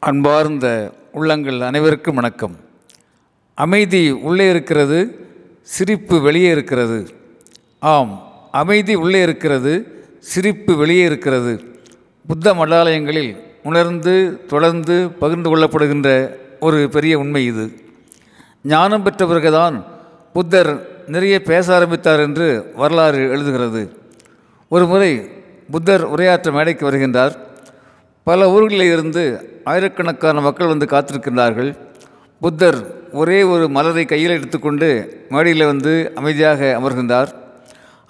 அன்பார்ந்த உள்ளங்கள் அனைவருக்கும் வணக்கம். அமைதி உள்ளே இருக்கிறது சிரிப்பு வெளியே இருக்கிறது. ஆம் அமைதி உள்ளே இருக்கிறது சிரிப்பு வெளியே இருக்கிறது. புத்த மடாலயங்களில் உணர்ந்து தொடர்ந்து பகிர்ந்து கொள்ளப்படுகின்ற ஒரு பெரிய உண்மை இது. ஞானம் பெற்ற பிறகுதான் புத்தர் நிறைய பேச ஆரம்பித்தார் என்று வரலாறு எழுதுகிறது. ஒரு முறை புத்தர் உரையாற்ற மேடைக்கு வருகின்றார். பல ஊர்களில் இருந்து ஆயிரக்கணக்கான மக்கள் வந்து காத்திருக்கின்றார்கள். புத்தர் ஒரே ஒரு மலரை கையில் எடுத்துக்கொண்டு மேடையில் வந்து அமைதியாக அமர்கின்றார்.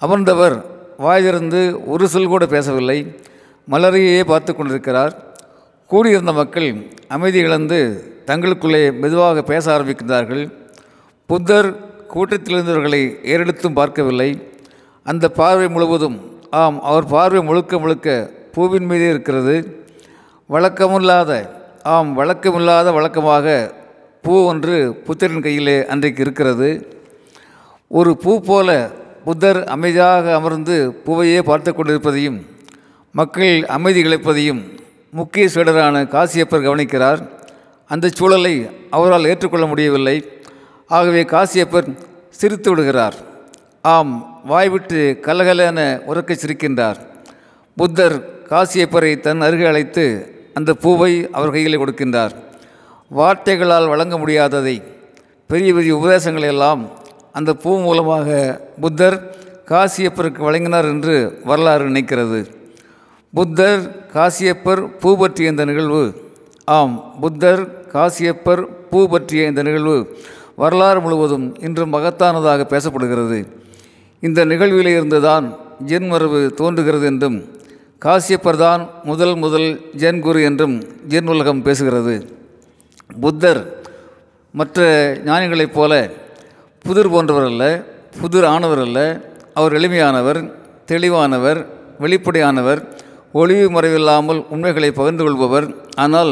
அமர்ந்தவர் வாயிலிருந்து ஒரு சொல் கூட பேசவில்லை. மலரையே பார்த்து கொண்டிருக்கிறார். கூடியிருந்த மக்கள் அமைதி இழந்து தங்களுக்குள்ளே மெதுவாக பேச ஆரம்பிக்கின்றார்கள். புத்தர் கூட்டத்திலிருந்தவர்களை ஏறெடுத்தும் பார்க்கவில்லை. அந்த பார்வை முழுவதும் ஆம் அவர் பார்வை முழுக்க முழுக்க பூவின் மீதே இருக்கிறது. வழக்கமில்லாத ஆம் வழக்கமில்லாத வழக்கமாக பூ ஒன்று புத்தரின் கையிலே அன்றைக்கு இருக்கிறது. ஒரு பூ போல புத்தர் அமைதியாக அமர்ந்து பூவையே பார்த்து கொண்டிருப்பதையும் மக்கள் அமைதி இழைப்பதையும் முக்கிய சீடரான காசியப்பர் கவனிக்கிறார். அந்த சூழலை அவரால் ஏற்றுக்கொள்ள முடியவில்லை. ஆகவே காசியப்பர் சிரித்து விடுகிறார். ஆம் வாய்விட்டு கலகலென உறக்கச் சிரிக்கின்றார். புத்தர் காசியப்பரை தன் அருகே அழைத்து அந்த பூவை அவர் கையில் கொடுக்கின்றார். வார்த்தைகளால் வழங்க முடியாததை பெரிய பெரிய உபதேசங்களை எல்லாம் அந்த பூ மூலமாக புத்தர் காசியப்பருக்கு வழங்கினார் என்று வரலாறு நினைக்கிறது. புத்தர் காசியப்பர் பூ பற்றிய இந்த நிகழ்வு ஆம் புத்தர் காசியப்பர் பூ பற்றிய இந்த நிகழ்வு வரலாறு முழுவதும் இன்று மகத்தானதாக பேசப்படுகிறது. இந்த நிகழ்விலிருந்து இருந்துதான் ஜென்மரபு தோன்றுகிறது என்றும் காசியப்பர் தான் முதல் முதல் ஜென் குரு என்றும் ஜென் உலகம் பேசுகிறது. புத்தர் மற்ற ஞானிகளைப் போல புதிர் போன்றவர் அல்ல புதிர் ஆனவர் அல்ல அவர் எளிமையானவர் தெளிவானவர் வெளிப்படையானவர் ஒளிவு மறைவில்லாமல் உண்மைகளை பகிர்ந்து கொள்பவர். ஆனால்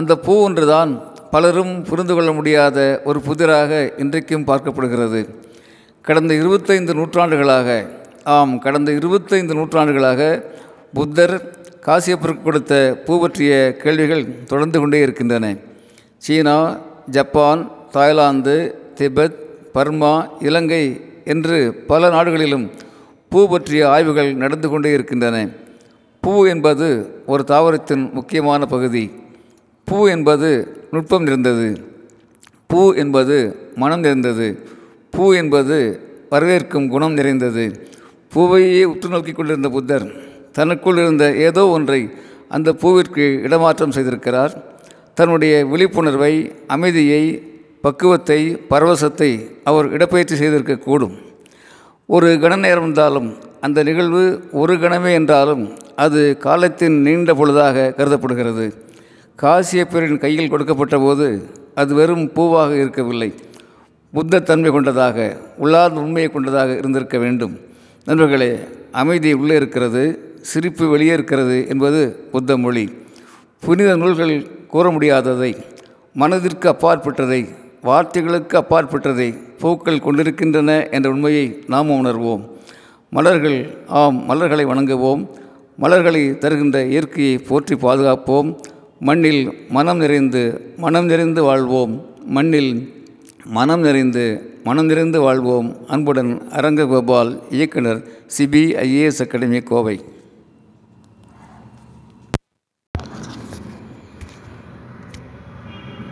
அந்த பூ ஒன்றுதான் பலரும் புரிந்து கொள்ள முடியாத ஒரு புதிராக இன்றைக்கும் பார்க்கப்படுகிறது. கடந்த இருபத்தைந்து நூற்றாண்டுகளாக ஆம் கடந்த இருபத்தைந்து நூற்றாண்டுகளாக புத்தர் காசியப்பருக்கு கொடுத்த பூ பற்றிய கேள்விகள் தொடர்ந்து கொண்டே இருக்கின்றன. China Japan Thailand Tibet Burma Ilangai என்று பல நாடுகளிலும் பூ பற்றிய ஆய்வுகள் நடந்து கொண்டே இருக்கின்றன. பூ என்பது ஒரு தாவரத்தின் முக்கியமான பகுதி. பூ என்பது நுட்பம் நிறைந்தது. பூ என்பது மனம் நிறைந்தது. பூ என்பது வரவேற்கும் குணம் நிறைந்தது. பூவையே உற்று நோக்கி கொண்டிருந்த புத்தர் தனக்குள் இருந்த ஏதோ ஒன்றை அந்த பூவிற்கு இடமாற்றம் செய்திருக்கிறார். தன்னுடைய விழிப்புணர்வை அமைதியை பக்குவத்தை பரவசத்தை அவர் இடப்பெயர்ச்சி செய்திருக்கக்கூடும் ஒரு கண நேரம் இருந்தாலும் அந்த நிகழ்வு ஒரு கணமே என்றாலும் அது காலத்தின் நீண்ட பொழுதாக கருதப்படுகிறது. காசியப்பரின் கையில் கொடுக்கப்பட்ட போது அது வெறும் பூவாக இருக்கவில்லை. புத்த தன்மை கொண்டதாக உள்ளார்ந்த உண்மையை கொண்டதாக இருந்திருக்க வேண்டும். நண்பர்களே அமைதி உள்ளே இருக்கிறது. சிரிப்பு வெளியே இருக்கிறது என்பது புத்த மொழி. புனித நூல்கள் கூற முடியாததை மனதிற்கு அப்பாற்பட்டதை வார்த்தைகளுக்கு அப்பாற்பட்டதை பூக்கள் கொண்டிருக்கின்றன என்ற உண்மையை நாம் உணர்வோம். மலர்கள் ஆம் மலர்களை வணங்குவோம். மலர்களை தருகின்ற இயற்கையை போற்றி பாதுகாப்போம். மண்ணில் மனம் நிறைந்து மனம் நிறைந்து வாழ்வோம். மண்ணில் மனம் நிறைந்து மனம் நிறைந்து வாழ்வோம். அன்புடன் அரங்ககோபால் இயக்குனர் சிபிஐஏஎஸ் அகாடமி கோவை.